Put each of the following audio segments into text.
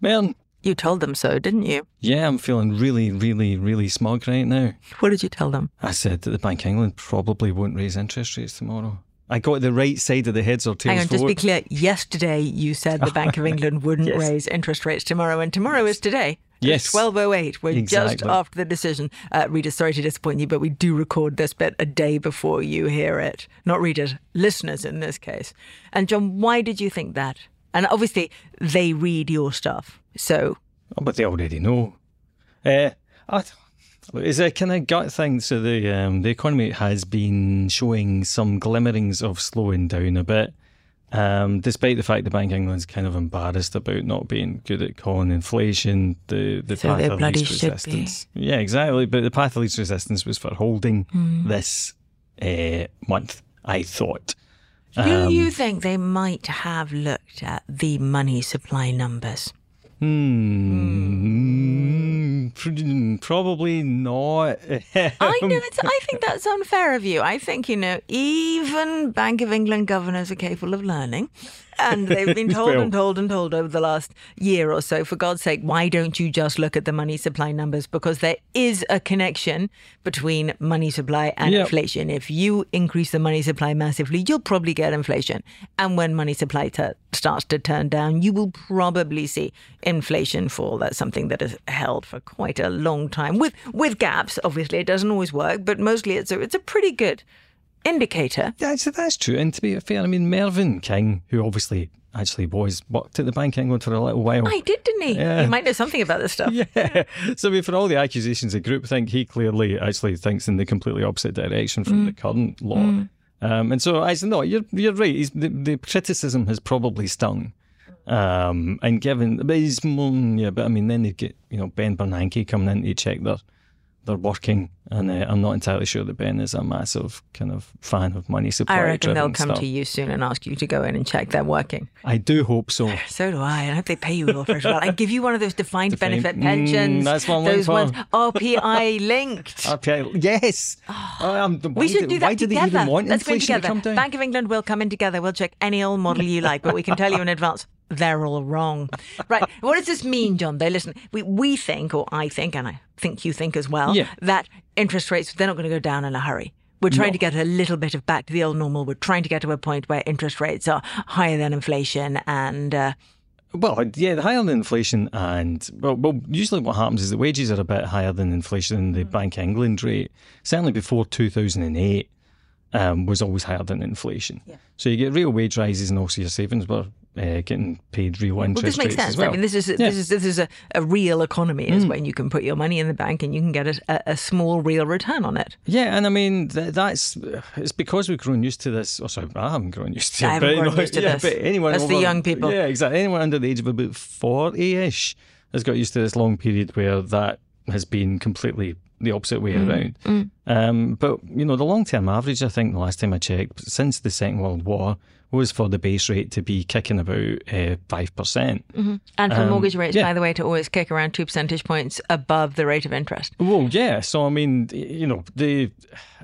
Man, you told them so, didn't you? yeah, I'm feeling really, really, really smug right now. What did you tell them? I said that the Bank of England probably won't raise interest rates tomorrow. I got the right side of the heads or tails Hang on, just forward. be clear. Yesterday, you said the Bank of England wouldn't Yes. raise interest rates tomorrow, and tomorrow is today. Yes. It's 12.08. We're just after the decision. Uh, readers, sorry to disappoint you, but we do record this bit a day before you hear it. Not readers, listeners in this case. And John, why did you think that? And obviously, they read your stuff. So, Oh, but they already know. Uh, I, it's a kind of gut thing. So the um, the economy has been showing some glimmerings of slowing down a bit, um, despite the fact the Bank of England's kind of embarrassed about not being good at calling inflation. The the So path of least resistance. Yeah, exactly. But the path of least resistance was for holding Hmm. this uh, month. I thought. Do Um, you think they might have looked at the money supply numbers? Hmm. pr- Probably not. I know. I think that's unfair of you. I think you know even Bank of England governors are capable of learning, and they've been told and told and told over the last year or so. For God's sake, why don't you just look at the money supply numbers? Because there is a connection between money supply and Yep. inflation. If you increase the money supply massively, you'll probably get inflation, and when money supply t- starts to turn down, you will probably see inflation fall. That's something that has held for quite a long time with with gaps. Obviously, it doesn't always work, but mostly it's a it's a pretty good indicator. Yeah, that's that's true. And to be fair, I mean Mervyn King, who obviously actually was worked at the Bank of England for a little while. I did, didn't he? Yeah. He might know something about this stuff. yeah. So I mean, for all the accusations of groupthink, he clearly actually thinks in the completely opposite direction from the current law. Um, and so I said, no, you're you're right. He's, the, the criticism has probably stung. Um, and given, but he's, mm, yeah, but I mean, then they get you know Ben Bernanke coming in to check their they're working, and uh, I'm not entirely sure that Ben is a massive kind of fan of money supply. I reckon they'll come stuff. to you soon and ask you to go in and check they're working. I do hope so. So do I. And I hope they pay you well for it as well. And give you one of those defined, Defined- benefit Mm, pensions. that's what I'm those ones. RPI linked. RPI, yes. Oh, um, why We should did- do that Why together. they even want Let's go to together. come down? Bank of England will come in together. We'll check any old model you like, but we can tell you in advance they're all wrong. Right. What does this mean, John? They listen. We we think, or I think, and I think you think as well, Yeah. that interest rates they're not going to go down in a hurry. We're trying to get a little bit of back to the old normal. We're trying to get to a point where interest rates are higher than inflation, and uh, Well, yeah, the higher than inflation, and well, well, usually what happens is the wages are a bit higher than inflation in Mm. the Bank of England rate. Certainly before two thousand and eight, um, was always higher than inflation. So you get real wage rises, and also your savings were uh, getting paid real well, interest this makes sense. well. I mean, this is Yeah. Mm. this is this is a, a real economy, is when you can put your money in the bank and you can get a, a, small real return on it. Yeah, and I mean th- that's it's because we've grown used to this. Oh, sorry, I haven't grown used to I it. haven't but, you know, used to yeah, this. But anyone That's the young people. Yeah, exactly. Anyone under the age of about forty-ish has got used to this long period where that has been completely the opposite way Mm, around. Um, but you know, the long-term average, I think, the last time I checked, since the Second World War, was for the base rate to be kicking about uh, five percent. And for mortgage rates, Um, yeah. by the way, to always kick around two percentage points above the rate of interest. Well, yeah. So I mean, you know, the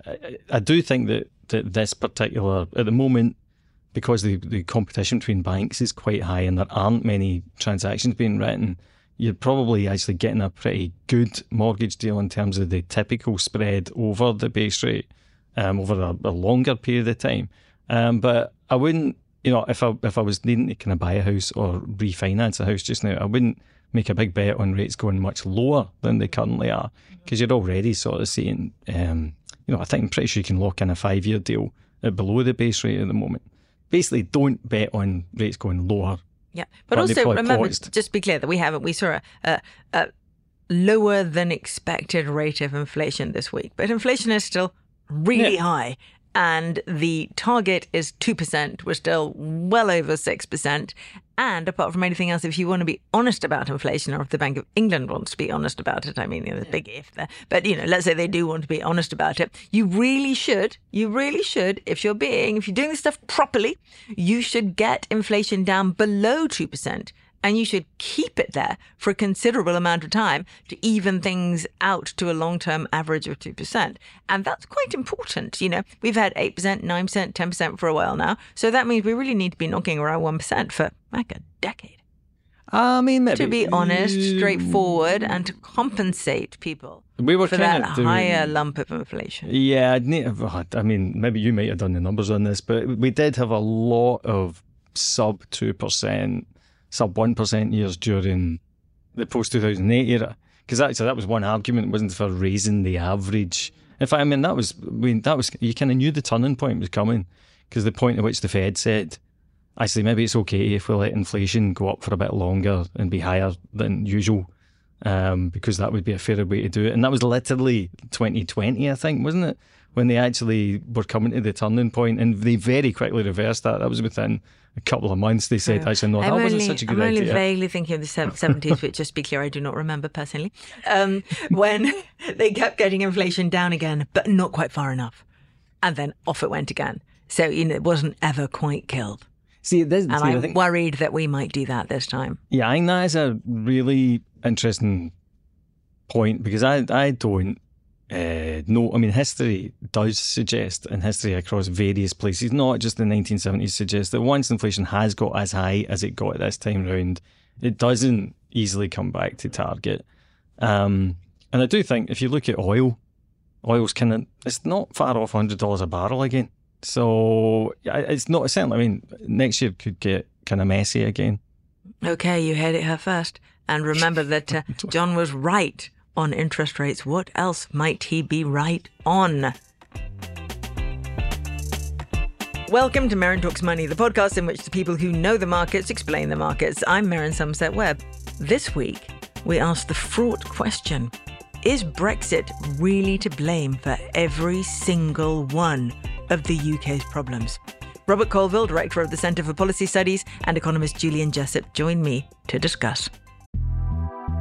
I, I do think that, that this particular at the moment, because the the competition between banks is quite high and there aren't many transactions being written, you're probably actually getting a pretty good mortgage deal in terms of the typical spread over the base rate um, over a, a longer period of time. Um, but I wouldn't you know, if I if I was needing to kind of buy a house or refinance a house just now, I wouldn't make a big bet on rates going much lower than they currently are because you're already sort of seeing, um, you know, I think I'm pretty sure you can lock in a five year deal at below the base rate at the moment. Basically, don't bet on rates going lower. Yeah, but, But also remember, paused. just be clear that we haven't. We saw a, a, a lower than expected rate of inflation this week, but inflation is still really Yeah. high, and the target is two percent. We're still well over six percent. And apart from anything else, if you want to be honest about inflation, or if the Bank of England wants to be honest about it, I mean, there's a big if there. But you know, let's say they do want to be honest about it, you really should. You really should. If you're being, if you're doing this stuff properly, you should get inflation down below two percent and you should keep it there for a considerable amount of time to even things out to a long-term average of 2%. And that's quite important. You know, we've had 8%, 9%, 10% for a while now. So that means we really need to be knocking around 1% for like a decade. I mean, maybe, To be honest, straightforward, and to compensate people We were for that doing, higher lump of inflation. Yeah, I'd need, oh, I mean, maybe you might have done the numbers on this, but we did have a lot of sub 2%, sub 1% years during the post 2008 era. Because actually, that was one argument, wasn't for raising the average. In fact, I mean, that was, I mean, that was, you kind of knew the turning point was coming because the point at which the Fed said, actually, maybe it's okay if we let inflation go up for a bit longer and be higher than usual. Um, because that would be a fairer way to do it. And that was literally 2020, I think, wasn't it? When they actually were coming to the turning point, and they very quickly reversed that. That was within a couple of months. They said, actually, no, that I'm wasn't such a good I'm only idea. vaguely thinking of the 70s, but just to be clear, I do not remember personally. Um, when they kept getting inflation down again, but not quite far enough. And then off it went again. So, you know, it wasn't ever quite killed. See, this, And see, I I'm think, worried that we might do that this time. yeah, I think that is a really interesting point because I, I don't uh, know. I mean, history does suggest, and history across various places, not just the 1970s, suggests that once inflation has got as high as it got this time round, it doesn't easily come back to target. Um, and I do think if you look at oil, oil's kind of it's not far off hundred dollars a barrel again. So it's not certainly. I mean, next year could get kind of messy again. Okay, you heard it here first. And remember that uh, John was right on interest rates. What else might he be right on? Welcome to Merryn Talks Money, the podcast in which the people who know the markets explain the markets. I'm Merryn Somerset Webb. This week, we ask the fraught question Is Brexit really to blame for every single one of the UK's problems? Robert Colville, Director of the Centre for Policy Studies, and economist Julian Jessop join me to discuss.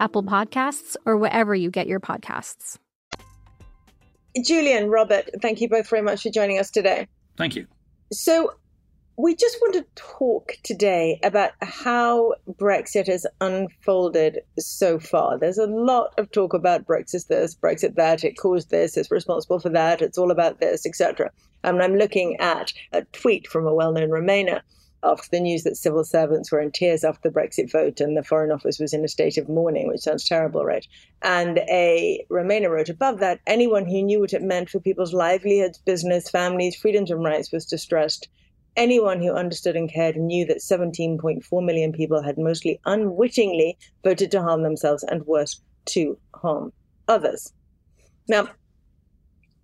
Apple Podcasts, or wherever you get your podcasts. Julian, Robert, thank you both very much for joining us today. Thank you. So, we just want to talk today about how Brexit has unfolded so far. There's a lot of talk about Brexit this, Brexit that, it caused this, it's responsible for that, it's all about this, etc. And I'm looking at a tweet from a well known Remainer after the news that civil servants were in tears after the Brexit vote and the Foreign Office was in a state of mourning, which sounds terrible, right? And a Remainer wrote above that anyone who knew what it meant for people's livelihoods, business, families, freedoms, and rights was distressed anyone who understood and cared knew that 17.4 million people had mostly unwittingly voted to harm themselves and worse, to harm others. Now,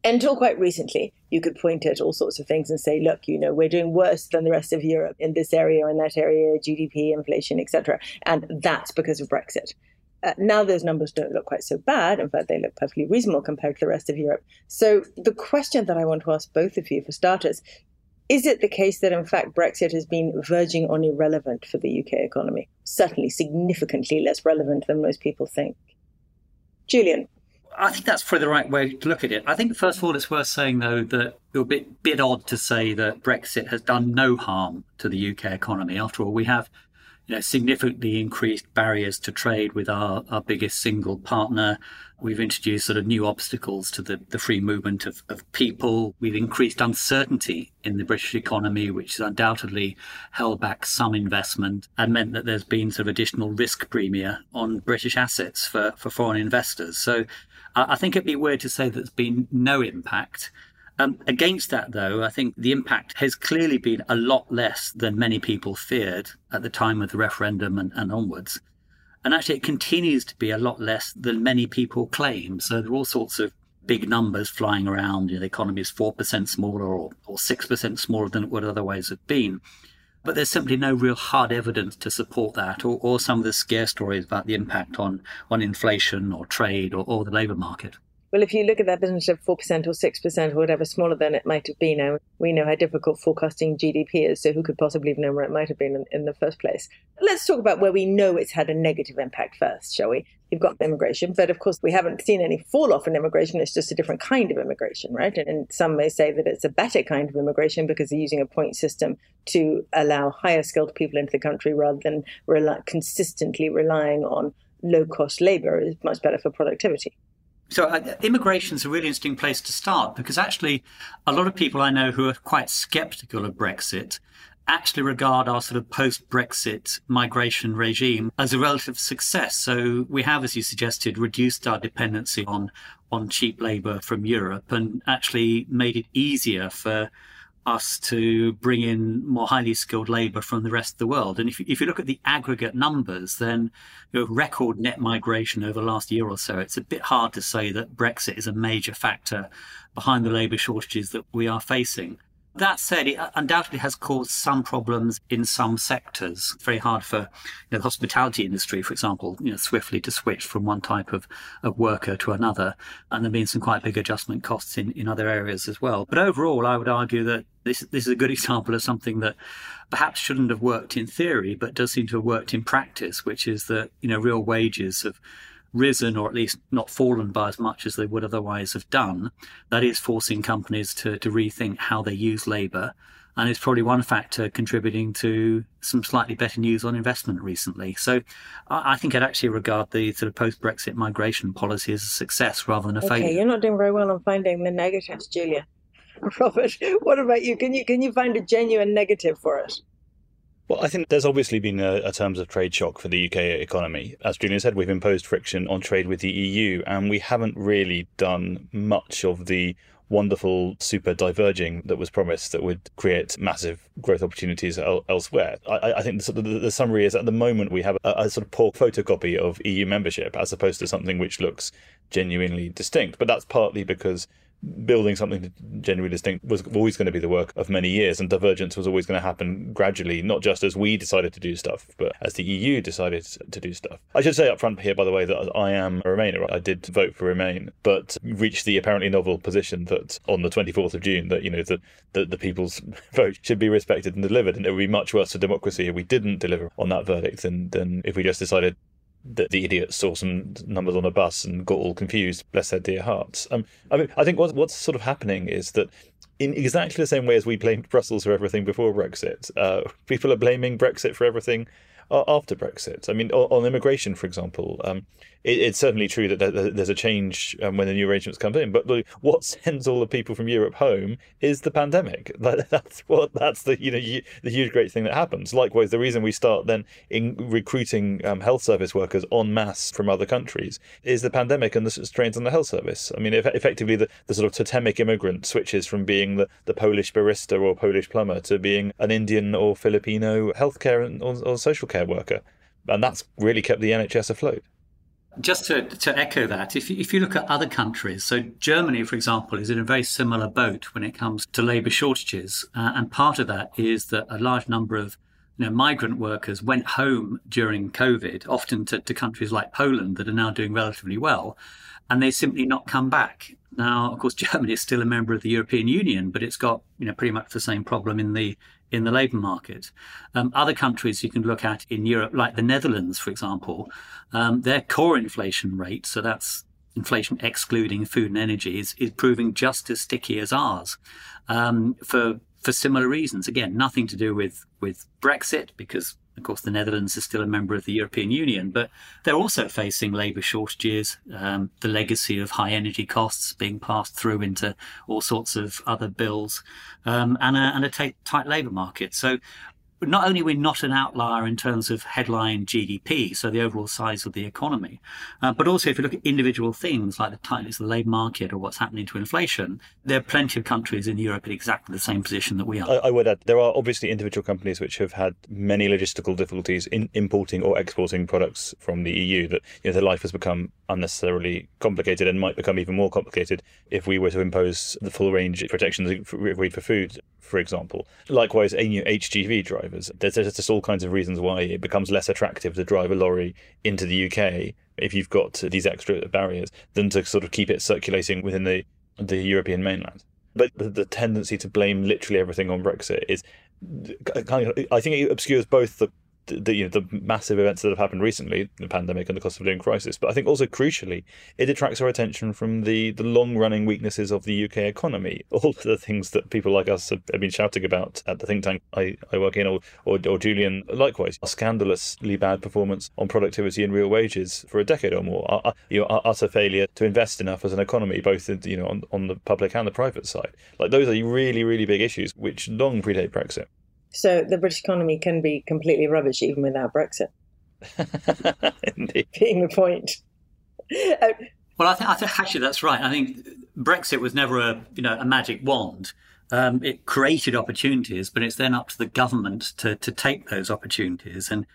until quite recently, you could point at all sorts of things and say, look, you know, we're doing worse than the rest of Europe in this area and that area, GDP, inflation, etc. And that's because of Brexit. Uh, now those numbers don't look quite so bad. In fact, they look perfectly reasonable compared to the rest of Europe. So the question that I want to ask both of you, for starters, is it the case that, in fact, Brexit has been verging on irrelevant for the UK economy? Certainly significantly less relevant than most people think. Julian. I think that's probably the right way to look at it. I think, first of all, it's worth saying, though, that it would be a bit, bit odd to say that Brexit has done no harm to the UK economy. After all, we have you know, significantly increased barriers to trade with our, our biggest single partner. We've introduced sort of new obstacles to the, the free movement of, of people. We've increased uncertainty in the British economy, which has undoubtedly held back some investment and meant that there's been sort of additional risk premia on British assets for, for foreign investors. So I, think it'd be weird to say there's been no impact. Um, against that, though, I think the impact has clearly been a lot less than many people feared at the time of the referendum and, and onwards. And actually, it continues to be a lot less than many people claim. So there are all sorts of big numbers flying around. You know, the economy is 4% smaller or, or 6% smaller than it would otherwise have been. But there's simply no real hard evidence to support that, or, or some of the scare stories about the impact on, on inflation or trade or, or the labour market. Well, if you look at that business of 4% or 6% or whatever smaller than it might have been, we know how difficult forecasting GDP is, so who could possibly have known where it might have been in, in the first place? Let's talk about where we know it's had a negative impact first, shall we? You've got immigration, but of course, we haven't seen any fall off in immigration. It's just a different kind of immigration, right? And, some may say that it's a better kind of immigration because they're using a point system to allow higher skilled people into the country rather than consistently relying on low cost labor is much better for productivity. So, uh, immigration is a really interesting place to start because actually, a lot of people I know who are quite skeptical of Brexit actually regard our sort of post Brexit migration regime as a relative success. So, we have, as you suggested, reduced our dependency on, on cheap labour from Europe and actually made it easier for us to bring in more highly skilled labour from the rest of the world. And if, if you look at the aggregate numbers, then you know, record net migration over the last year or so, it's a bit hard to say that Brexit is a major factor behind the labour shortages that we are facing. That said, it undoubtedly has caused some problems in some sectors. It's very hard for you know, the hospitality industry, for example, you know, swiftly to switch from one type of, of worker to another. And there have been some quite big adjustment costs in, in other areas as well. But overall, I would argue that this, this is a good example of something that perhaps shouldn't have worked in theory, but does seem to have worked in practice, which is that, you know, real wages have risen or at least not fallen by as much as they would otherwise have done. That is forcing companies to, to rethink how they use labour. And it's probably one factor contributing to some slightly better news on investment recently. So I think I'd actually regard the sort of post Brexit migration policy as a success rather than a okay, failure. You're not doing very well on finding the negatives, Julia. Robert, what about you? Can you can you find a genuine negative for us? Well, I think there's obviously been a, a, terms of trade shock for the UK economy. As Julian said, we've imposed friction on trade with the EU, and we haven't really done much of the wonderful super diverging that was promised that would create massive growth opportunities el- elsewhere. I, I think the, the, the, summary is at the moment we have a, a, sort of poor photocopy of EU membership as opposed to something which looks genuinely distinct. But that's partly because building something genuinely distinct was always going to be the work of many years, and divergence was always going to happen gradually, not just as we decided to do stuff, but as the EU decided to do stuff. I should say up front here, by the way, that I am a Remainer. I did vote for Remain, but reached the apparently novel position that on the 24th of June, that you know the the, the people's vote should be respected and delivered, and it would be much worse for democracy if we didn't deliver on that verdict than than if we just decided that the idiots saw some numbers on a bus and got all confused. Bless their dear hearts. Um, I mean, I think what's, what's sort of happening is that in exactly the same way as we blamed Brussels for everything before Brexit, uh, people are blaming Brexit for everything after Brexit. I mean, on, immigration, for example, um, it, it's certainly true that there's a change um, when the new arrangements come in. But what sends all the people from Europe home is the pandemic. That's what that's the you know the huge great thing that happens. Likewise, the reason we start then in recruiting um, health service workers en masse from other countries is the pandemic and the strains on the health service. I mean, effectively, the, the sort of totemic immigrant switches from being the, the Polish barista or Polish plumber to being an Indian or Filipino healthcare or, or social care worker, and that's really kept the NHS afloat. Just to, to echo that, if you, if you look at other countries, so Germany, for example, is in a very similar boat when it comes to labour shortages. Uh, and part of that is that a large number of you know, migrant workers went home during COVID, often to, to countries like Poland that are now doing relatively well, and they simply not come back. Now, of course, Germany is still a member of the European Union, but it's got you know pretty much the same problem in the in the labour market. Um, other countries you can look at in Europe, like the Netherlands, for example, um, their core inflation rate, so that's inflation excluding food and energy, is, is proving just as sticky as ours um, for for similar reasons. Again, nothing to do with with Brexit because of course, the Netherlands is still a member of the European Union, but they're also facing labour shortages, um, the legacy of high energy costs being passed through into all sorts of other bills, um, and a, and a tight, tight labour market. So not only we're we not an outlier in terms of headline GDP, so the overall size of the economy, uh, but also if you look at individual things like the tightness of the labour market or what's happening to inflation, there are plenty of countries in Europe in exactly the same position that we are. I, I would add there are obviously individual companies which have had many logistical difficulties in importing or exporting products from the EU that you know, their life has become unnecessarily complicated and might become even more complicated if we were to impose the full range of protections agreed for food for example. Likewise, a new HGV drivers. There's, there's just all kinds of reasons why it becomes less attractive to drive a lorry into the UK if you've got these extra barriers than to sort of keep it circulating within the the European mainland. But the, the tendency to blame literally everything on Brexit is kind of, I think it obscures both the the you know, the massive events that have happened recently, the pandemic and the cost of living crisis, but I think also crucially, it attracts our attention from the the long running weaknesses of the UK economy. All of the things that people like us have, have been shouting about at the think tank I, I work in, or, or, or Julian likewise, a scandalously bad performance on productivity and real wages for a decade or more. Our, you know, our utter failure to invest enough as an economy, both in, you know on, on the public and the private side. Like those are really really big issues which long predate Brexit. So the British economy can be completely rubbish even without Brexit. Indeed. Being the point. Uh, well, I think, I think actually that's right. I think Brexit was never a you know a magic wand. Um, it created opportunities, but it's then up to the government to to take those opportunities. And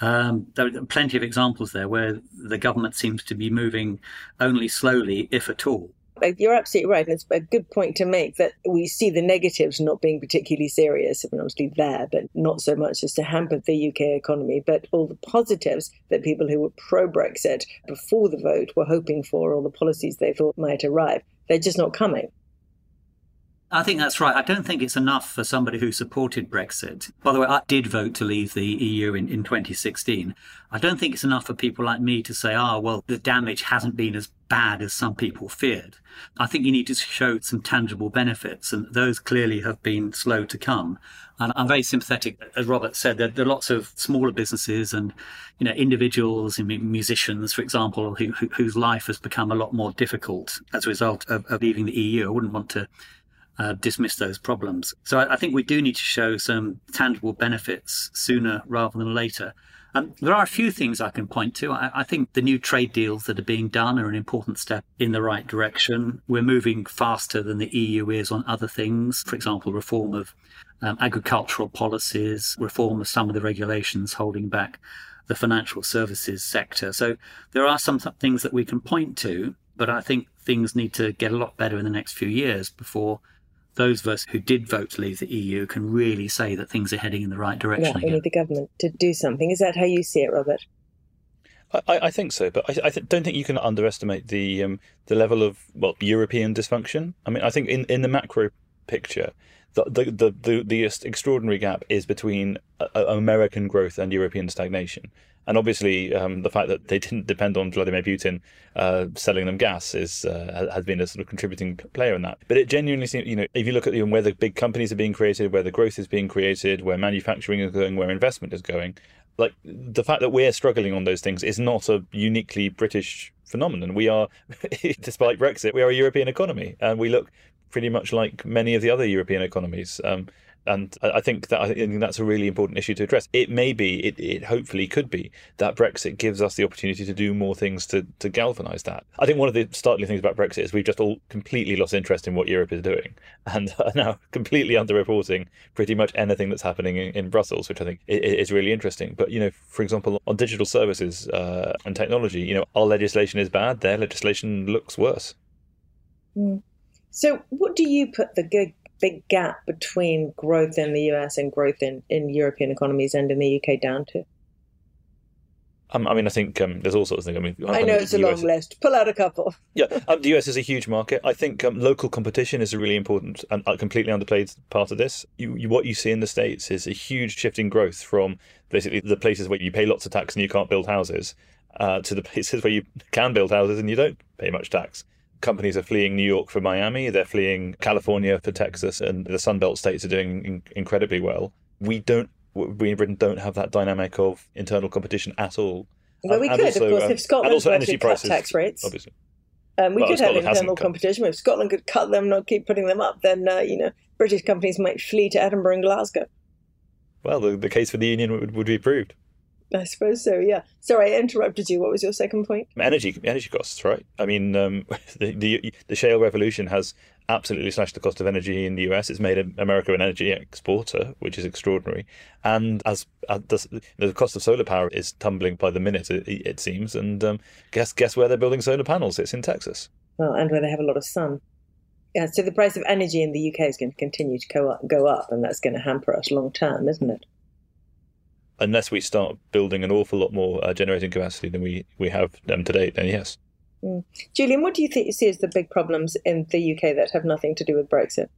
um, there are plenty of examples there where the government seems to be moving only slowly, if at all. You're absolutely right. And it's a good point to make that we see the negatives not being particularly serious. I mean, obviously there, but not so much as to hamper the UK economy, but all the positives that people who were pro Brexit before the vote were hoping for, or the policies they thought might arrive, they're just not coming. I think that's right. I don't think it's enough for somebody who supported Brexit. By the way, I did vote to leave the EU in, in 2016. I don't think it's enough for people like me to say, oh, well, the damage hasn't been as bad as some people feared. I think you need to show some tangible benefits, and those clearly have been slow to come. And I'm very sympathetic, as Robert said, there, there are lots of smaller businesses and, you know, individuals, musicians, for example, who, who, whose life has become a lot more difficult as a result of, of leaving the EU. I wouldn't want to uh, dismiss those problems. So I, I, think we do need to show some tangible benefits sooner rather than later. Um, there are a few things I can point to. I, I, think the new trade deals that are being done are an important step in the right direction. We're moving faster than the EU is on other things. For example, reform of um, agricultural policies, reform of some of the regulations holding back the financial services sector. So there are some things that we can point to. But I think things need to get a lot better in the next few years before those of us who did vote to leave the EU can really say that things are heading in the right direction. Yeah, we need the government to do something. Is that how you see it, Robert? I, I think so, but I, I th- don't think you can underestimate the um, the level of well European dysfunction. I mean, I think in, in the macro picture, the the, the, the, the extraordinary gap is between uh, American growth and European stagnation. And obviously, um, the fact that they didn't depend on Vladimir Putin uh, selling them gas is uh, has been a sort of contributing player in that. But it genuinely seems, you know, if you look at the, where the big companies are being created, where the growth is being created, where manufacturing is going, where investment is going, like the fact that we're struggling on those things is not a uniquely British phenomenon. We are, despite Brexit, we are a European economy, and we look pretty much like many of the other European economies. Um, and I think that I think that's a really important issue to address. It may be, it, it hopefully could be, that Brexit gives us the opportunity to do more things to, to galvanise that. I think one of the startling things about Brexit is we've just all completely lost interest in what Europe is doing and are now completely underreporting pretty much anything that's happening in, in Brussels, which I think is really interesting. But, you know, for example, on digital services uh, and technology, you know, our legislation is bad, their legislation looks worse. Mm. So, what do you put the good big gap between growth in the US and growth in, in European economies and in the UK down to? Um, I mean, I think um, there's all sorts of things. I mean, I know it's a long list. Pull out a couple. yeah, um, the US is a huge market. I think um, local competition is a really important and uh, completely underplayed part of this. You, you, what you see in the states is a huge shift in growth from basically the places where you pay lots of tax and you can't build houses, uh, to the places where you can build houses and you don't pay much tax companies are fleeing New York for Miami, they're fleeing California for Texas, and the Sunbelt states are doing in- incredibly well. We don't, we in Britain don't have that dynamic of internal competition at all. Well, we and could, also, of course, um, if Scotland and also energy prices, tax rates. obviously. Um, we Well, could have Scotland hasn't internal competition. If Scotland could cut them, not keep putting them up, then uh, you know British companies might flee to Edinburgh and Glasgow. Well, the, the case for the union would, would be proved. I suppose so. Yeah. Sorry, I interrupted you. What was your second point? Energy, energy costs, right? I mean, um, the, the the shale revolution has absolutely slashed the cost of energy in the US. It's made America an energy exporter, which is extraordinary. And as, as the, the cost of solar power is tumbling by the minute, it, it seems. And um, guess guess where they're building solar panels? It's in Texas. Well, and where they have a lot of sun. Yeah. So the price of energy in the UK is going to continue to go up, go up, and that's going to hamper us long term, isn't it? Unless we start building an awful lot more uh, generating capacity than we, we have um, today, then yes. Mm. Julian, what do you think you see as the big problems in the UK that have nothing to do with Brexit?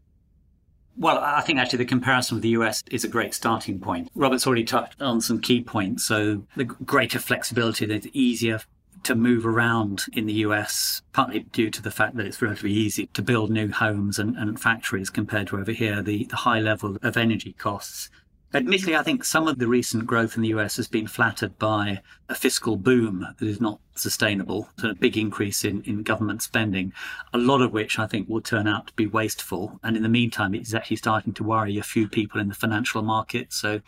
Well, I think actually the comparison with the US is a great starting point. Robert's already touched on some key points. So the greater flexibility, that it's easier to move around in the US, partly due to the fact that it's relatively easy to build new homes and, and factories compared to over here, the, the high level of energy costs. Admittedly, I think some of the recent growth in the US has been flattered by a fiscal boom that is not sustainable, so a big increase in, in government spending, a lot of which I think will turn out to be wasteful. And in the meantime, it's actually starting to worry a few people in the financial market. So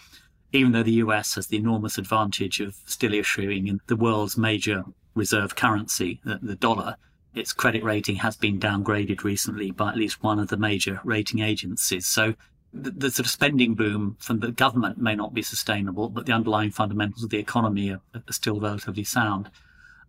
even though the US has the enormous advantage of still issuing in the world's major reserve currency, the, the dollar, its credit rating has been downgraded recently by at least one of the major rating agencies. So the, the, sort of spending boom from the government may not be sustainable, but the underlying fundamentals of the economy are, are still relatively sound.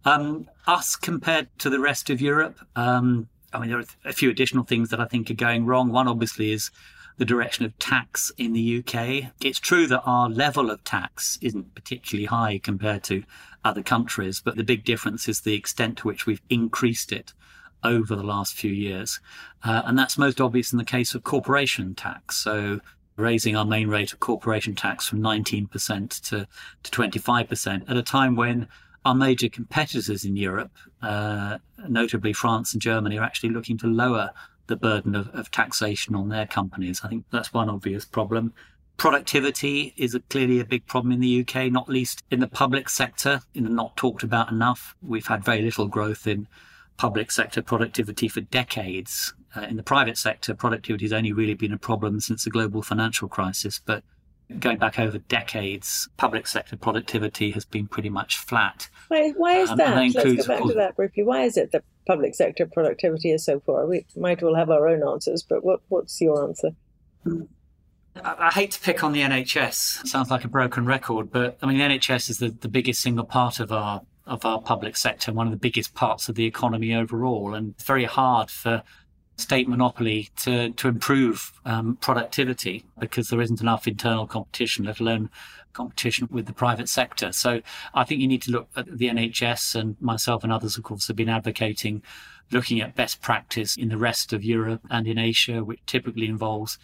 Um, us compared to the rest of Europe, um, I mean, there are a few additional things that I think are going wrong. One, obviously, is the direction of tax in the UK. It's true that our level of tax isn't particularly high compared to other countries, but the big difference is the extent to which we've increased it over the last few years. Uh, and that's most obvious in the case of corporation tax. So raising our main rate of corporation tax from 19% to, to 25% at a time when our major competitors in Europe, uh, notably France and Germany, are actually looking to lower the burden of, of taxation on their companies. I think that's one obvious problem. Productivity is a, clearly a big problem in the UK, not least in the public sector, in the not talked about enough. We've had very little growth in public sector productivity for decades. Uh, in the private sector, productivity has only really been a problem since the global financial crisis. But going back over decades, public sector productivity has been pretty much flat. Why, why is Um, that? that Let's go back to that briefly. Why is it that public sector productivity is so poor? We might all have our own answers, but what, what's your answer? I I hate to pick on the NHS. It sounds like a broken record, but I mean, the NHS is the, the biggest single part of our of our public sector, one of the biggest parts of the economy overall. And it's very hard for state monopoly to, to improve um, productivity because there isn't enough internal competition, let alone competition with the private sector. So I think you need to look at the NHS and myself and others, of course, have been advocating looking at best practice in the rest of Europe and in Asia, which typically involves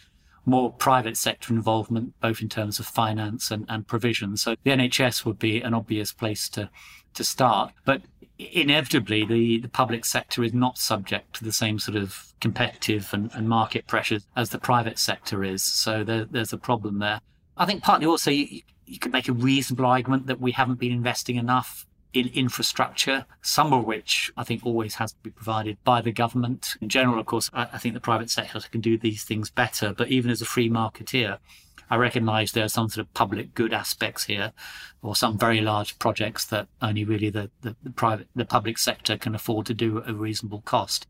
more private sector involvement, both in terms of finance and, and provision. So the NHS would be an obvious place to, to start. But inevitably, the, the public sector is not subject to the same sort of competitive and, and market pressures as the private sector is. So there, there's a problem there. I think partly also you, you could make a reasonable argument that we haven't been investing enough in infrastructure, some of which I think always has to be provided by the government. In general, of course, I, I think the private sector can do these things better, but even as a free marketeer, I recognise there are some sort of public good aspects here, or some very large projects that only really the, the, the private, the public sector can afford to do at a reasonable cost.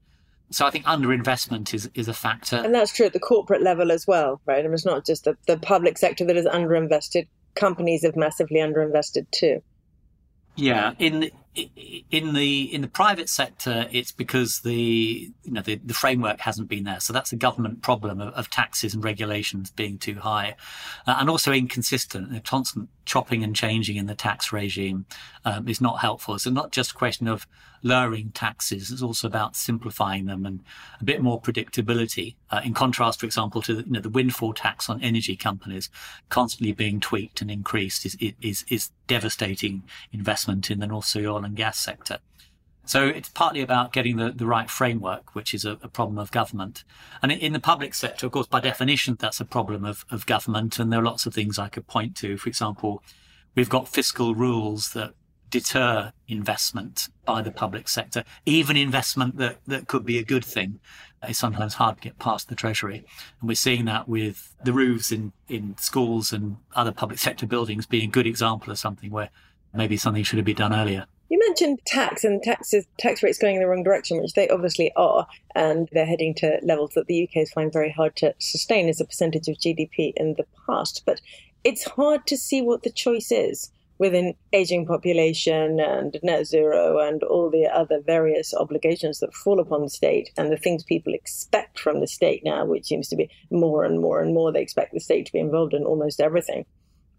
So I think underinvestment is, is a factor. And that's true at the corporate level as well, right? I mean, it's not just the, the public sector that is underinvested. Companies have massively underinvested too. Yeah, in in the in the private sector, it's because the you know the, the framework hasn't been there. So that's a government problem of, of taxes and regulations being too high, uh, and also inconsistent. The constant chopping and changing in the tax regime um, is not helpful. So not just a question of lowering taxes; it's also about simplifying them and a bit more predictability. Uh, in contrast, for example, to you know, the windfall tax on energy companies constantly being tweaked and increased is is is devastating investment in the North Sea oil and gas sector. So it's partly about getting the, the right framework, which is a, a, problem of government. And in the public sector, of course, by definition, that's a problem of, of government. And there are lots of things I could point to. For example, we've got fiscal rules that deter investment by the public sector, even investment that, that could be a good thing. It's sometimes hard to get past the Treasury. And we're seeing that with the roofs in, in schools and other public sector buildings being a good example of something where maybe something should have been done earlier. You mentioned tax and taxes, tax rates going in the wrong direction, which they obviously are, and they're heading to levels that the UK has found very hard to sustain as a percentage of GDP in the past. But it's hard to see what the choice is with an aging population and net zero and all the other various obligations that fall upon the state and the things people expect from the state now, which seems to be more and more and more they expect the state to be involved in almost everything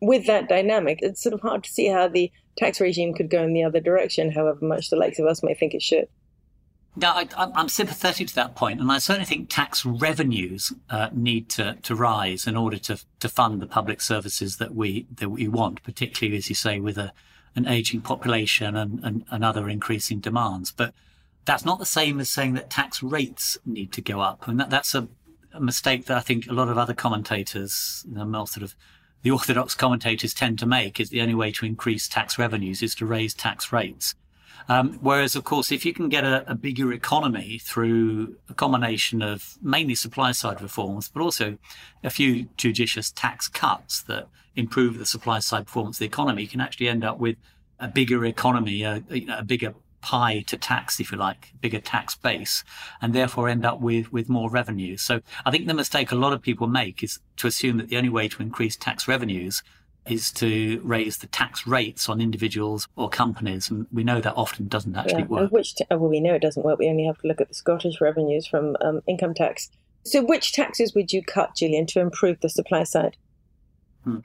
with that dynamic, it's sort of hard to see how the tax regime could go in the other direction, however much the likes of us may think it should. Yeah, I, am sympathetic to that point, and I certainly think tax revenues uh, need to, to rise in order to to fund the public services that we that we want, particularly as you say with a an aging population and, and, and other increasing demands. But that's not the same as saying that tax rates need to go up, and that, that's a, a mistake that I think a lot of other commentators, you know, sort of the orthodox commentators tend to make is the only way to increase tax revenues is to raise tax rates. Um, whereas, of course, if you can get a, a, bigger economy through a combination of mainly supply side reforms, but also a few judicious tax cuts that improve the supply side performance of the economy, you can actually end up with a bigger economy, a, a bigger pie to tax, if you like, bigger tax base, and therefore end up with, with more revenue. So I think the mistake a lot of people make is to assume that the only way to increase tax revenues is to raise the tax rates on individuals or companies. And we know that often doesn't actually yeah, work. Which well, we know it doesn't work. We only have to look at the Scottish revenues from um, income tax. So which taxes would you cut, Julian, to improve the supply side? Hmm.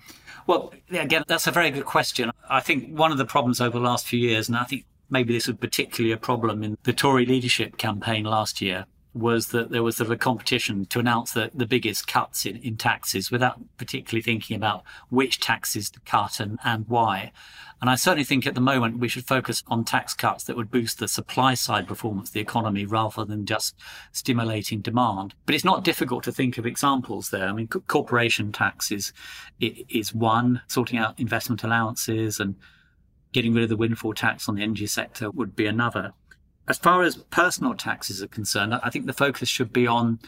Well, again, that's a very good question. I think one of the problems over the last few years, and I think maybe this was particularly a problem in the Tory leadership campaign last year, was that there was sort of a competition to announce the, the biggest cuts in, in taxes without particularly thinking about which taxes to cut and, and why. And I certainly think at the moment we should focus on tax cuts that would boost the supply side performance of the economy rather than just stimulating demand. But it's not difficult to think of examples there. I mean, corporation taxes is, is one, sorting out investment allowances and getting rid of the windfall tax on the energy sector would be another. As far as personal taxes are concerned, I think the focus should be on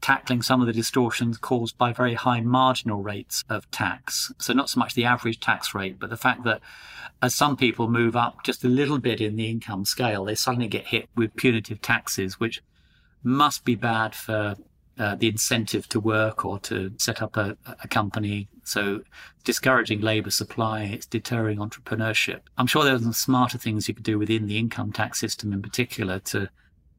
tackling some of the distortions caused by very high marginal rates of tax. So, not so much the average tax rate, but the fact that as some people move up just a little bit in the income scale, they suddenly get hit with punitive taxes, which must be bad for uh, the incentive to work or to set up a, a company. So discouraging labour supply, it's deterring entrepreneurship. I'm sure there are some smarter things you could do within the income tax system in particular to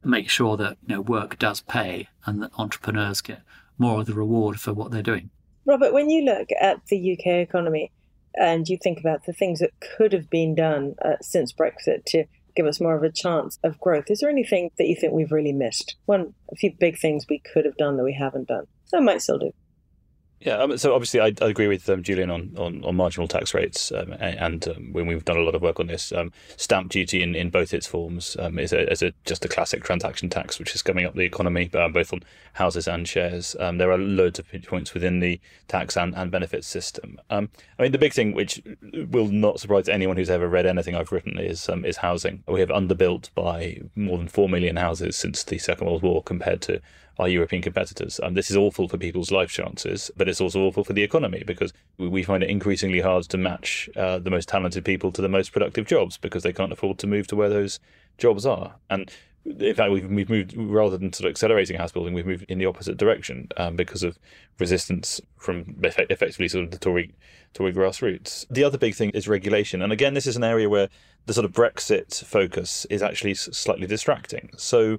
make sure that you know work does pay and that entrepreneurs get more of the reward for what they're doing. Robert, when you look at the UK economy and you think about the things that could have been done uh, since Brexit to give us more of a chance of growth, is there anything that you think we've really missed? One, a few big things we could have done that we haven't done. Some might still do. Yeah, um, so obviously I, I agree with um, Julian on, on, on, marginal tax rates, um, and um, when we've done a lot of work on this, um, stamp duty in, in both its forms is, a, is a, just a classic transaction tax, which is coming up the economy, both on houses and shares. there are loads of pinch points within the tax and, and benefits system. I mean, the big thing, which will not surprise anyone who's ever read anything I've written, is is housing. We have underbuilt by more than four million houses since the Second World War compared to our European competitors. And this is awful for people's life chances, but it's also awful for the economy because we find it increasingly hard to match uh, the most talented people to the most productive jobs because they can't afford to move to where those jobs are. And in fact, we've, we've moved rather than sort of accelerating house building, we've moved in the opposite direction um, because of resistance from effectively sort of the Tory Tory grassroots. The other big thing is regulation, and again, this is an area where the sort of Brexit focus is actually slightly distracting. So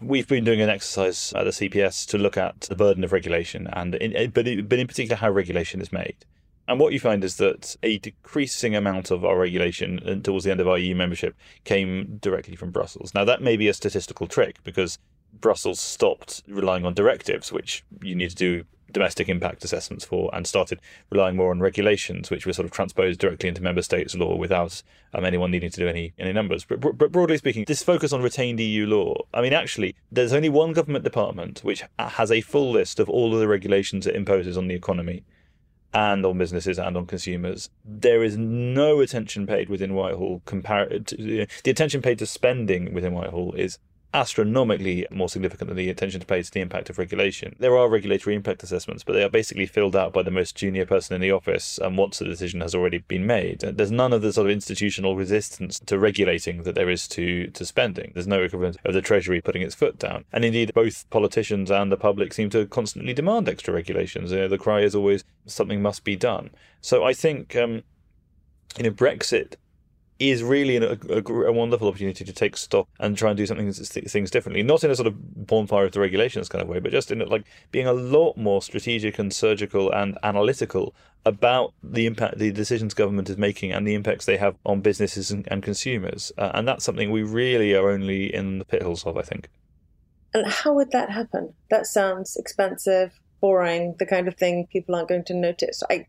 We've been doing an exercise at the CPS to look at the burden of regulation, and in, eh, but, in, but in particular how regulation is made. And what you find is that a decreasing amount of our regulation uh, towards the end of our EU membership came directly from Brussels. Now, that may be a statistical trick because Brussels stopped relying on directives, which you need to do domestic impact assessments for and started relying more on regulations, which were sort of transposed directly into member states' law without um, anyone needing to do any any numbers. But, but broadly speaking, this focus on retained EU law. I mean, actually, there's only one government department which has a full list of all of the regulations it imposes on the economy. And on businesses and on consumers, there is no attention paid within Whitehall. Compared to, the attention paid to spending within Whitehall is astronomically more significant than the attention to pay to the impact of regulation. There are regulatory impact assessments, but they are basically filled out by the most junior person in the office and once the decision has already been made. There's none of the sort of institutional resistance to regulating that there is to, to spending. There's no equivalent of the Treasury putting its foot down. And indeed, both politicians and the public seem to constantly demand extra regulations. You know, the cry is always something must be done. So I think, um, you know, Brexit is really a, a, wonderful opportunity to take stock and try and do something things differently. Not in a sort of bonfire of the regulations kind of way, but just in like being a lot more strategic and surgical and analytical about the impact the decisions government is making and the impacts they have on businesses and, and consumers. Uh, and that's something we really are only in the pitholes of, I think. And how would that happen? That sounds expensive, boring, the kind of thing people aren't going to notice. I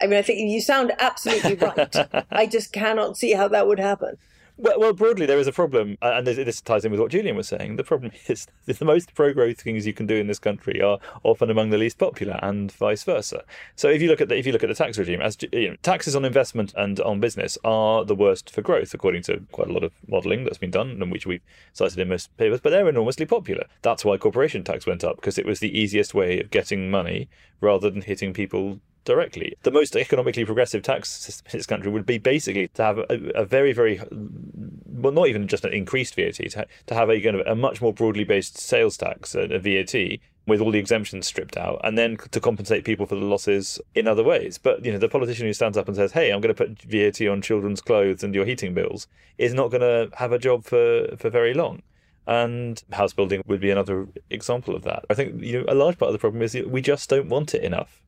I mean, I think you sound absolutely right. I just cannot see how that would happen. Well, well, broadly, there is a problem, uh, and this ties in with what Julian was saying. The problem is that the most pro-growth things you can do in this country are often among the least popular, and vice versa. So, if you look at the, if you look at the tax regime, as you know, taxes on investment and on business are the worst for growth, according to quite a lot of modelling that's been done, and which we've cited in most papers. But they're enormously popular. That's why corporation tax went up because it was the easiest way of getting money rather than hitting people directly. The most economically progressive tax system in this country would be basically to have a, a very, very, well, not even just an increased VAT, to, to have a kind of a much more broadly based sales tax, a, a VAT, with all the exemptions stripped out, and then to compensate people for the losses in other ways. But you know, the politician who stands up and says, "Hey, I'm going to put VAT on children's clothes and your heating bills," is not going to have a job for for very long. And house building would be another example of that. I think you know a large part of the problem is we just don't want it enough.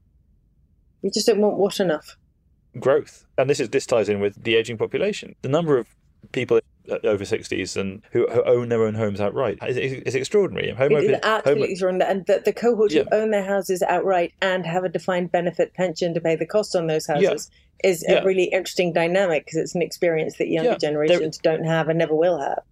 We just don't want what enough? Growth. And this is this ties in with the aging population. The number of people uh, over 60s and who, who own their own homes outright is, is extraordinary. Home it is absolutely extraordinary. And the, the cohort yeah. who own their houses outright and have a defined benefit pension to pay the cost on those houses yeah. is yeah. a really interesting dynamic because it's an experience that younger generations there, don't have and never will have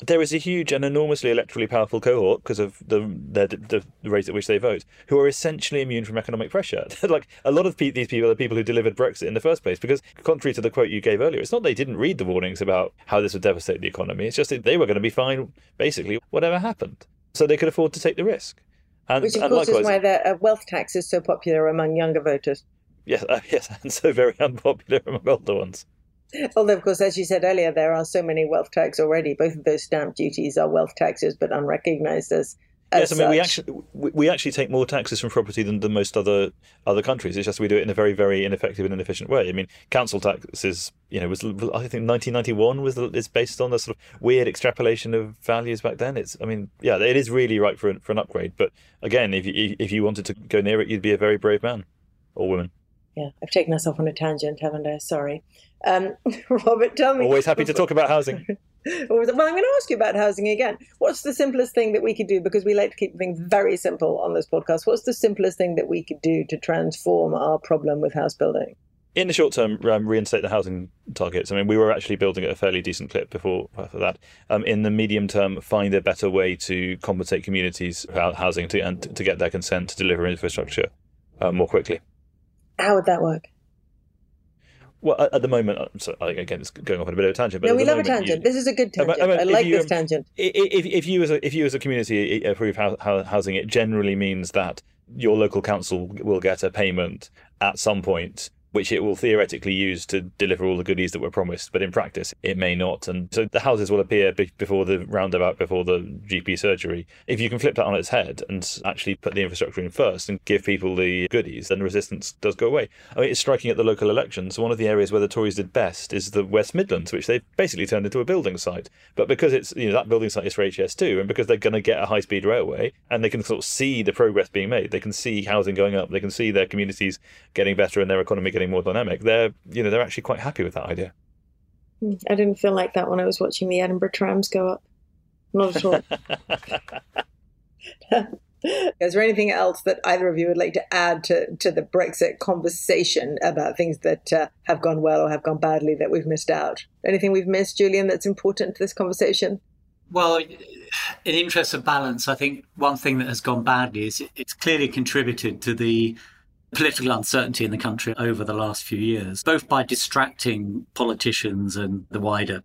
there is a huge and enormously electorally powerful cohort because of the, the, the rate at which they vote, who are essentially immune from economic pressure. like a lot of pe- these people are the people who delivered Brexit in the first place. Because contrary to the quote you gave earlier, it's not they didn't read the warnings about how this would devastate the economy. It's just that they were going to be fine, basically, whatever happened. So they could afford to take the risk. And, Which, of and course, likewise, is why the uh, wealth tax is so popular among younger voters. Yes, uh, yes, and so very unpopular among older ones. Although, of course, as you said earlier, there are so many wealth tax already. Both of those stamp duties are wealth taxes, but unrecognized as Yes, I mean we actually we, we actually take more taxes from property than, than most other other countries. It's just we do it in a very very ineffective and inefficient way. I mean, council taxes, you know, was I think 1991 was is based on a sort of weird extrapolation of values back then. It's I mean, yeah, it is really right for an, for an upgrade. But again, if you if you wanted to go near it, you'd be a very brave man or woman. Yeah, I've taken us off on a tangent, haven't I? Sorry. Um, Robert, tell me. Always happy to talk about housing. Well, I'm going to ask you about housing again. What's the simplest thing that we could do? Because we like to keep things very simple on this podcast. What's the simplest thing that we could do to transform our problem with house building? in the short term, um, reinstate the housing targets. I mean, we were actually building at a fairly decent clip before for that. Um, in the medium term, find a better way to compensate communities for housing to, and to get their consent to deliver infrastructure uh, more quickly. How would that work? Well, at, the moment, I'm so, again, it's going off on a bit of a tangent. But no, we love a tangent. you- this is a good tangent. I mean, I like you, this tangent. If, if you as a if you as a community approve hou- hou- housing, it generally means that your local council will get a payment at some point, which it will theoretically use to deliver all the goodies that were promised. But in practice, it may not, and so the houses will appear be- before the roundabout, before the GP surgery. If you can flip that on its head and actually put the infrastructure in first and give people the goodies, then the resistance does go away. I mean, it's striking at the local elections. One of the areas where the Tories did best is the West Midlands, which they've basically turned into a building site. But because it's you know that building site is for HS2, and because they're going to get a high speed railway, and they can sort of see the progress being made, they can see housing going up, they can see their communities getting better and their economy getting more dynamic. They're you know they're actually quite happy with that idea. I didn't feel like that when I was watching the Edinburgh trams go up. Not at all. Is there anything else that either of you would like to add to, to the Brexit conversation about things that uh, have gone well or have gone badly that we've missed out? Anything we've missed, Julian, that's important to this conversation? Well, in the interest of balance, I think one thing that has gone badly is it's clearly contributed to the political uncertainty in the country over the last few years, both by distracting politicians and the wider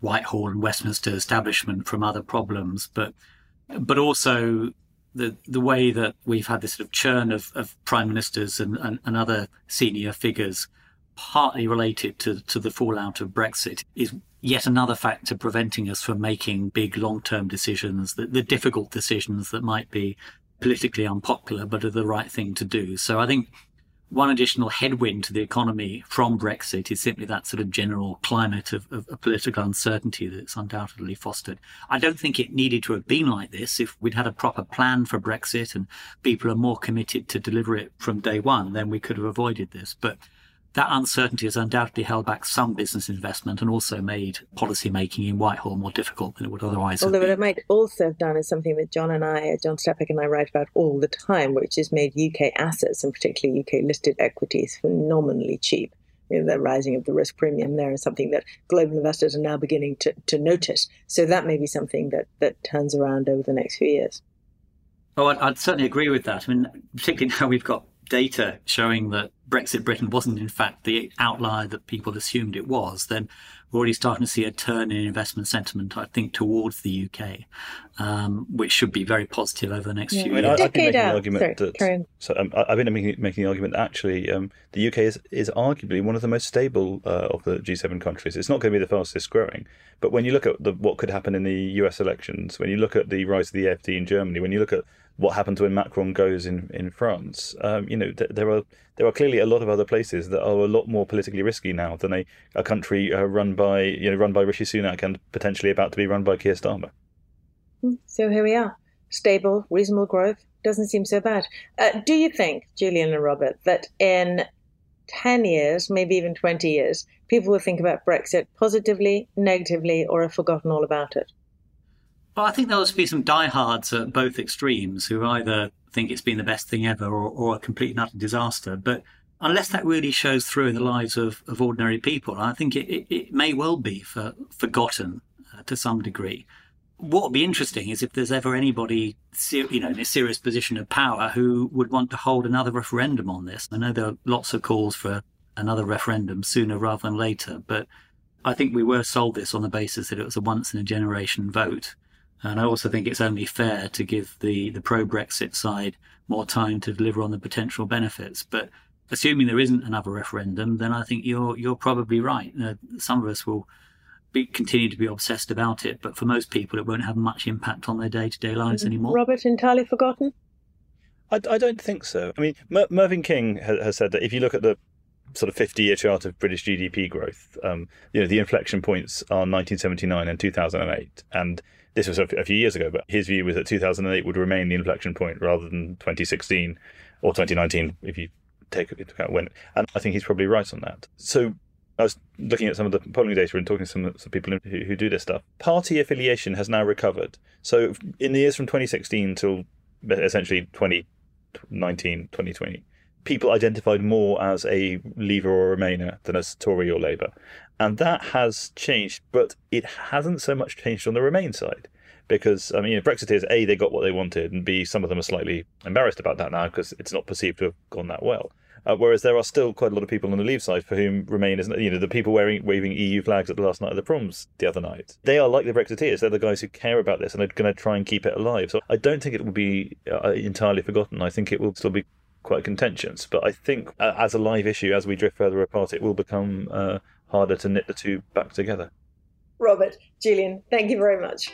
Whitehall and Westminster establishment from other problems, but but also the the way that we've had this sort of churn of, of prime ministers and, and, and other senior figures, partly related to, to the fallout of Brexit, is yet another factor preventing us from making big long term decisions, the, the difficult decisions that might be politically unpopular but are the right thing to do. So I think one additional headwind to the economy from Brexit is simply that sort of general climate of, of, of, political uncertainty that's undoubtedly fostered. I don't think it needed to have been like this. If we'd had a proper plan for Brexit and people are more committed to deliver it from day one, then we could have avoided this. But that uncertainty has undoubtedly held back some business investment and also made policy making in Whitehall more difficult than it would otherwise Although what it might also have done is something that John and I, uh, John Stepek and I write about all the time, which is made UK assets and particularly UK listed equities phenomenally cheap. You know, the rising of the risk premium there is something that global investors are now beginning to, to notice. So that may be something that, that turns around over the next few years. Oh, I'd, I'd certainly agree with that. I mean, particularly now we've got data showing that Brexit Britain wasn't, in fact, the outlier that people assumed it was, then we're already starting to see a turn in investment sentiment, I think, towards the UK, um, which should be very positive over the next Yeah. few I mean, years. I, I've been making the argument Sorry, that so um, I- I've been making, making the argument that actually um, the UK is, is arguably one of the most stable uh, of the G7 countries. It's not going to be the fastest growing, but when you look at the, what could happen in the US elections, when you look at the rise of the AfD in Germany, when you look at what happens when Macron goes in in France, um, you know th- there are there are clearly a lot of other places that are a lot more politically risky now than a, a country uh, run by you know run by Rishi Sunak and potentially about to be run by Keir Starmer. Hmm, So here we are. Stable, reasonable growth. Doesn't seem so bad. Uh, do you think, Julian and Robert, that in 10 years, maybe even 20 years, people will think about Brexit positively, negatively, or have forgotten all about it? Well, I think there'll be some diehards at both extremes who either think it's been the best thing ever or, or a complete and utter disaster. But unless that really shows through in the lives of, of ordinary people, I think it, it, it may well be for, forgotten uh, to some degree. What would be interesting is if there's ever anybody, you know, in a serious position of power who would want to hold another referendum on this. I know there are lots of calls for another referendum sooner rather than later, but I think we were sold this on the basis that it was a once in a generation vote. And I also think it's only fair to give the, the pro Brexit side more time to deliver on the potential benefits. But assuming there isn't another referendum, then I think you're you're probably right. Uh, some of us will be, continue to be obsessed about it, but for most people, it won't have much impact on their day to day lives anymore. Robert, entirely forgotten? I, I don't think so. I mean, Mer- Mervyn King has, has said that if you look at the sort of 50 year chart of British GDP growth, um, you know, the inflection points are 1979 and 2008. And this was a, few years ago, but his view was that 2008 would remain the inflection point rather than 2016 or 2019 if you take into account when. And I think he's probably right on that. So I was looking at some of the polling data and talking to some, some people who, who do this stuff. Party affiliation has now recovered. So in the years from 2016 till essentially 2019, 2020, people identified more as a Leaver or Remainer than as Tory or Labour. And that has changed, but it hasn't so much changed on the Remain side. Because, I mean, Brexiteers, A, they got what they wanted, and B, some of them are slightly embarrassed about that now because it's not perceived to have gone that well. Uh, whereas there are still quite a lot of people on the Leave side for whom Remain isn't, you know, the people wearing waving EU flags at the last night of the proms the other night. They are like the Brexiteers. They're the guys who care about this and are going to try and keep it alive. So I don't think it will be uh, entirely forgotten. I think it will still be quite contentious. But I think uh, as a live issue, as we drift further apart, it will become uh, harder to knit the two back together. Robert, Julian, thank you very much.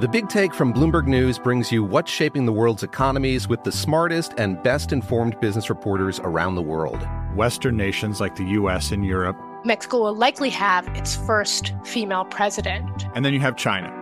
The Big Take from Bloomberg News brings you what's shaping the world's economies with the smartest and best informed business reporters around the world. Western nations like the US and Europe. Mexico will likely have its first female president. And then you have China.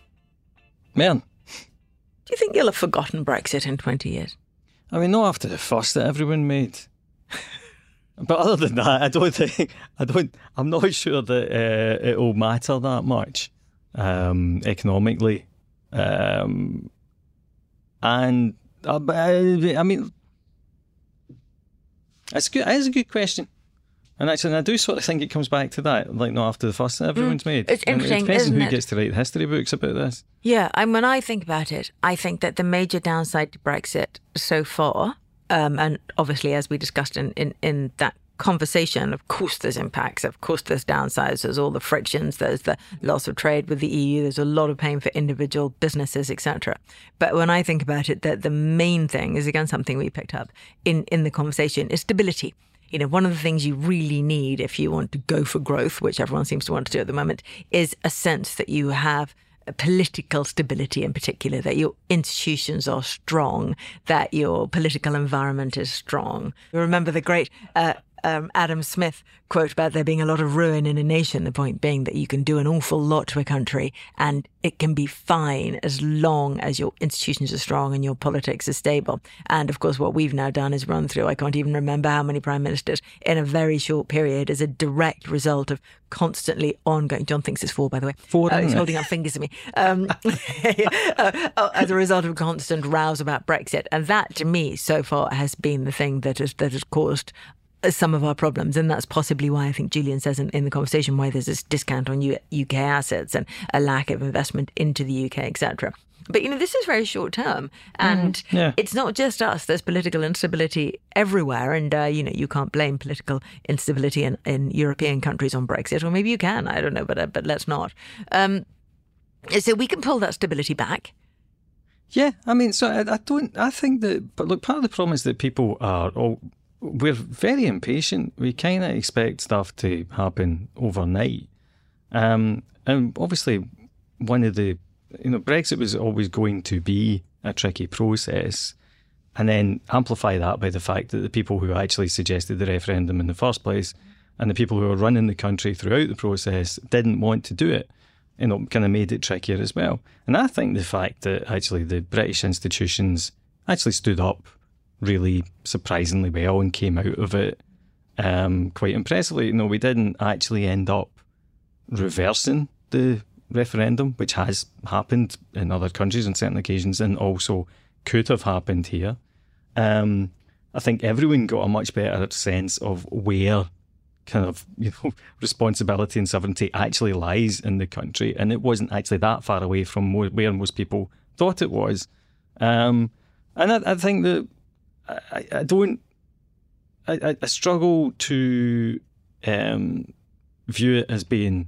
Man, do you think you'll have forgotten Brexit in 20 years? I mean, not after the fuss that everyone made. but other than that, I don't think I don't. I'm not sure that uh, it'll matter that much um, economically, um, and uh, I, I mean, it's good. It is a good question. And actually, I do sort of think it comes back to that, like not after the fuss that everyone's made. Mm. It's And interesting, It depends on isn't who it? gets to write history books about this. Yeah, and when I think about it, I think that the major downside to Brexit so far, um, and obviously as we discussed in, in, in that conversation, of course there's impacts, of course there's downsides, there's all the frictions, there's the loss of trade with the EU, there's a lot of pain for individual businesses, etc. But when I think about it, that the main thing is again something we picked up in, in the conversation is stability. You know, one of the things you really need if you want to go for growth, which everyone seems to want to do at the moment, is a sense that you have political stability in particular, that your institutions are strong, that your political environment is strong. You remember the great uh, um, Adam Smith quote about there being a lot of ruin in a nation. The point being that you can do an awful lot to a country and it can be fine as long as your institutions are strong and your politics are stable. And of course, what we've now done is run through, I can't even remember how many prime ministers in a very short period as a direct result of constantly ongoing. John thinks it's four, by the way. Four. Uh, he's holding up fingers at me. Um, uh, uh, as a result of constant rows about Brexit, and that to me so far has been the thing that has that has caused some of our problems, and that's possibly why I think Julian says in, in the conversation why there's this discount on U- UK assets and a lack of investment into the UK, etc. But you know, this is very short term, and mm, yeah. it's not just us. There's political instability everywhere, and uh, you know, you can't blame political instability in, in European countries on Brexit, or maybe you can. I don't know, but uh, but let's not. Um, so we can pull that stability back. Yeah, I mean, so I, I don't. I think that, but look, part of the problem is that people are all we're very impatient. We kind of expect stuff to happen overnight. Um, and obviously, one of the, you know, Brexit was always going to be a tricky process. And then amplify that by the fact that the people who actually suggested the referendum in the first place and the people who were running the country throughout the process didn't want to do it, you know, kind of made it trickier as well. And I think the fact that actually the British institutions actually stood up really surprisingly well and came out of it um, quite impressively. You know, we didn't actually end up reversing the referendum, which has happened in other countries on certain occasions and also could have happened here. Um, I think everyone got a much better sense of where kind of you know responsibility and sovereignty actually lies in the country, and it wasn't actually that far away from where most people thought it was. Um, and I, I think that I, I don't. I, I struggle to um, view it as being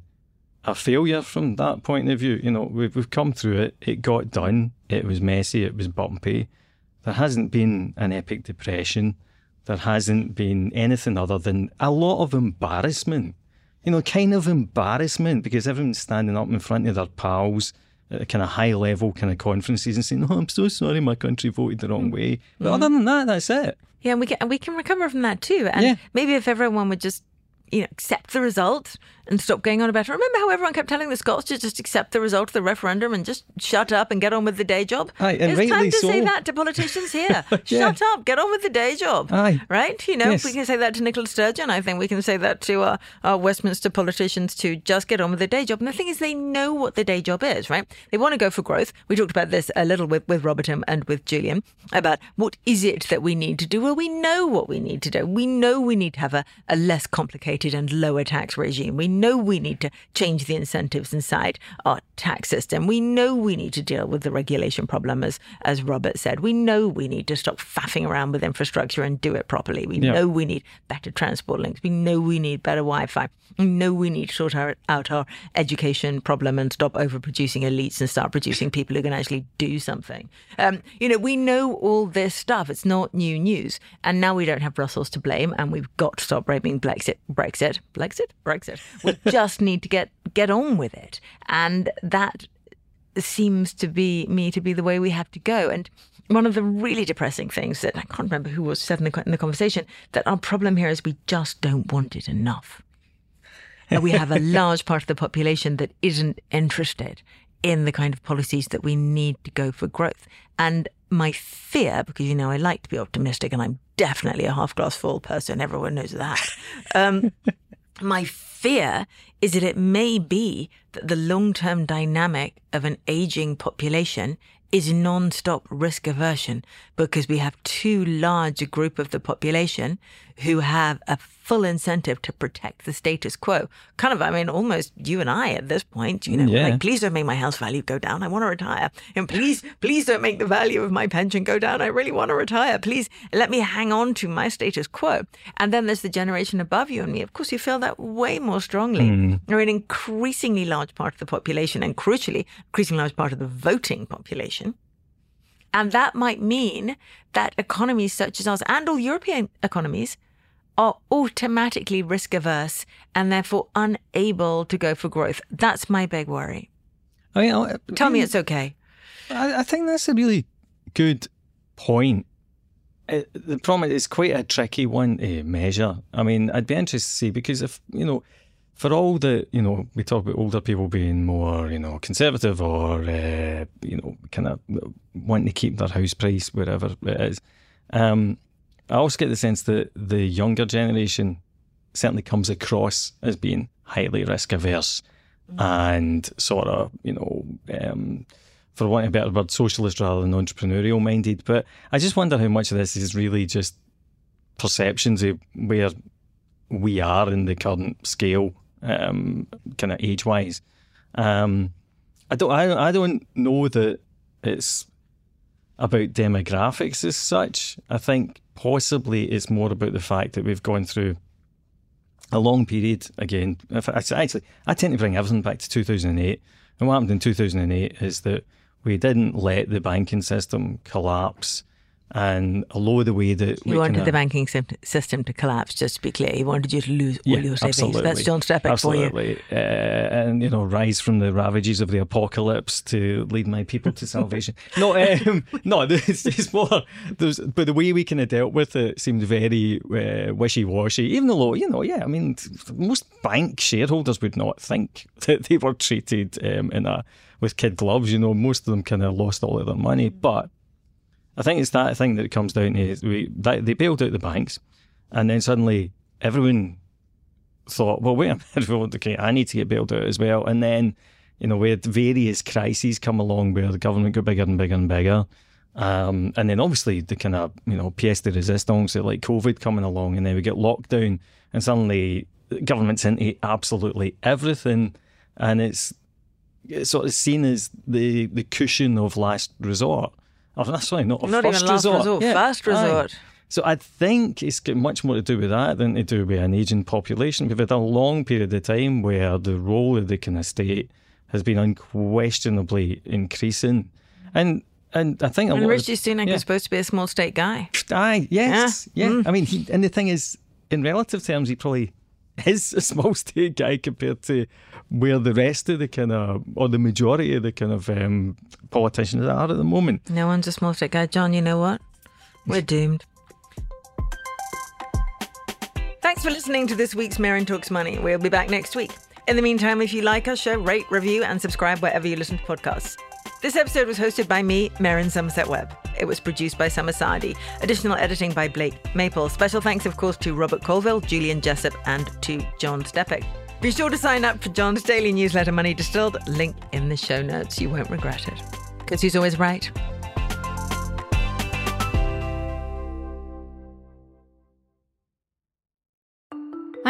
a failure from that point of view. You know, we've, we've come through it. It got done. It was messy. It was bumpy. There hasn't been an epic depression. There hasn't been anything other than a lot of embarrassment. You know, kind of embarrassment because everyone's standing up in front of their pals kind of high level kind of conferences and saying, "Oh, I'm so sorry, my country voted the wrong way." But mm-hmm. other than that, that's it. Yeah, and we can and we can recover from that too. And yeah. maybe if everyone would just you know accept the result and stop going on about it. Remember how everyone kept telling the Scots to just accept the result of the referendum and just shut up and get on with the day job? Aye, and it's time to so. say that to politicians here. yeah. Shut up, get on with the day job. Aye. Right? You know, yes. we can say that to Nicola Sturgeon. I think we can say that to our, our Westminster politicians to just get on with the day job. And the thing is, they know what the day job is, right? They want to go for growth. We talked about this a little with, with Robert and with Julian about what is it that we need to do. Well, we know what we need to do. We know we need to have a, a less complicated and lower tax regime. We know we need to change the incentives inside our tax system. We know we need to deal with the regulation problem, as, as Robert said. We know we need to stop faffing around with infrastructure and do it properly. We yeah. know we need better transport links. We know we need better Wi Fi. We know we need to sort our, out our education problem and stop overproducing elites and start producing people who can actually do something. Um, you know, we know all this stuff. It's not new news. And now we don't have Brussels to blame, and we've got to stop blaming Brexit. Brexit? Brexit? Brexit. We just need to get get on with it, and that seems to be me to be the way we have to go. And one of the really depressing things that I can't remember who was said in the, in the conversation that our problem here is we just don't want it enough. and we have a large part of the population that isn't interested in the kind of policies that we need to go for growth. And my fear, because you know I like to be optimistic, and I'm definitely a half glass full person. Everyone knows that. Um, my fear is that it may be that the long term dynamic of an aging population is non stop risk aversion because we have too large a group of the population who have a full incentive to protect the status quo. Kind of, I mean, almost you and I at this point, you know, yeah. like, please don't make my house value go down. I want to retire. And please, please don't make the value of my pension go down. I really want to retire. Please let me hang on to my status quo. And then there's the generation above you and me. Of course, you feel that way more strongly. Mm. You're an increasingly large part of the population and crucially, increasingly large part of the voting population. And that might mean that economies such as ours and all European economies are automatically risk averse and therefore unable to go for growth. That's my big worry. I mean, I, Tell me it's okay. I, I think that's a really good point it, the problem is it's quite a tricky one to measure. I mean, I'd be interested to see because if you know, for all the you know, we talk about older people being more you know conservative or uh, you know kind of wanting to keep their house price wherever it is. Um, I also get the sense that the younger generation certainly comes across as being highly risk averse and sort of you know. Um, for want of a better word, socialist rather than entrepreneurial minded. But I just wonder how much of this is really just perceptions of where we are in the current scale, um, kind of age wise. Um, I don't, I, I don't know that it's about demographics as such. I think possibly it's more about the fact that we've gone through a long period again. Actually, I tend to bring everything back to 2008. And what happened in 2008 is that we didn't let the banking system collapse. And allow the way that he wanted the banking system to collapse, just to be clear, he wanted you to lose yeah, all your savings. Absolutely. That's John Stepek absolutely. for you. Uh, and you know, rise from the ravages of the apocalypse to lead my people to salvation. no, um, no, it's, it's more. There's, but the way we kind of dealt with it seemed very uh, wishy-washy. Even though, you know, yeah, I mean, most bank shareholders would not think that they were treated um, in a with kid gloves. You know, most of them kind of lost all of their money, but I think it's that thing that comes down to we that, they bailed out the banks, and then suddenly everyone thought, well, wait a minute, okay, I need to get bailed out as well, and then you know we had various crises come along where the government got bigger and bigger and bigger. Um, and then obviously the kind of you know pièce de résistance, like COVID coming along, and then we get lockdown, and suddenly the government's into absolutely everything, and it's, it's sort of seen as the the cushion of last resort. Oh, that's sorry, not, a not first even last resort. resort, Yeah, first aye. resort. So I think it's got much more to do with that than to do with an aging population. We've had a long period of time where the role of the kind of state has been unquestionably increasing, and and I think a And lot Rishi of, Sunak yeah. is supposed to be a small state guy. Aye, yes, yeah. Mm. I mean, he, and the thing is, in relative terms, he probably is a small state guy compared to where the rest of the kind of, or the majority of the kind of um, politicians are at the moment. No one's a small state guy. John, you know what? We're doomed. Thanks for listening to this week's Merryn Talks Money. We'll be back next week. In the meantime, if you like our show, rate, review, and subscribe wherever you listen to podcasts. This episode was hosted by me, Merryn Somerset Webb. It was produced by Summer Sadi. Additional editing by Blake Maple. Special thanks, of course, to Robert Colville, Julian Jessop, and to John Stepek. Be sure to sign up for John's daily newsletter, Money Distilled. Link in the show notes. You won't regret it. Because he's always right.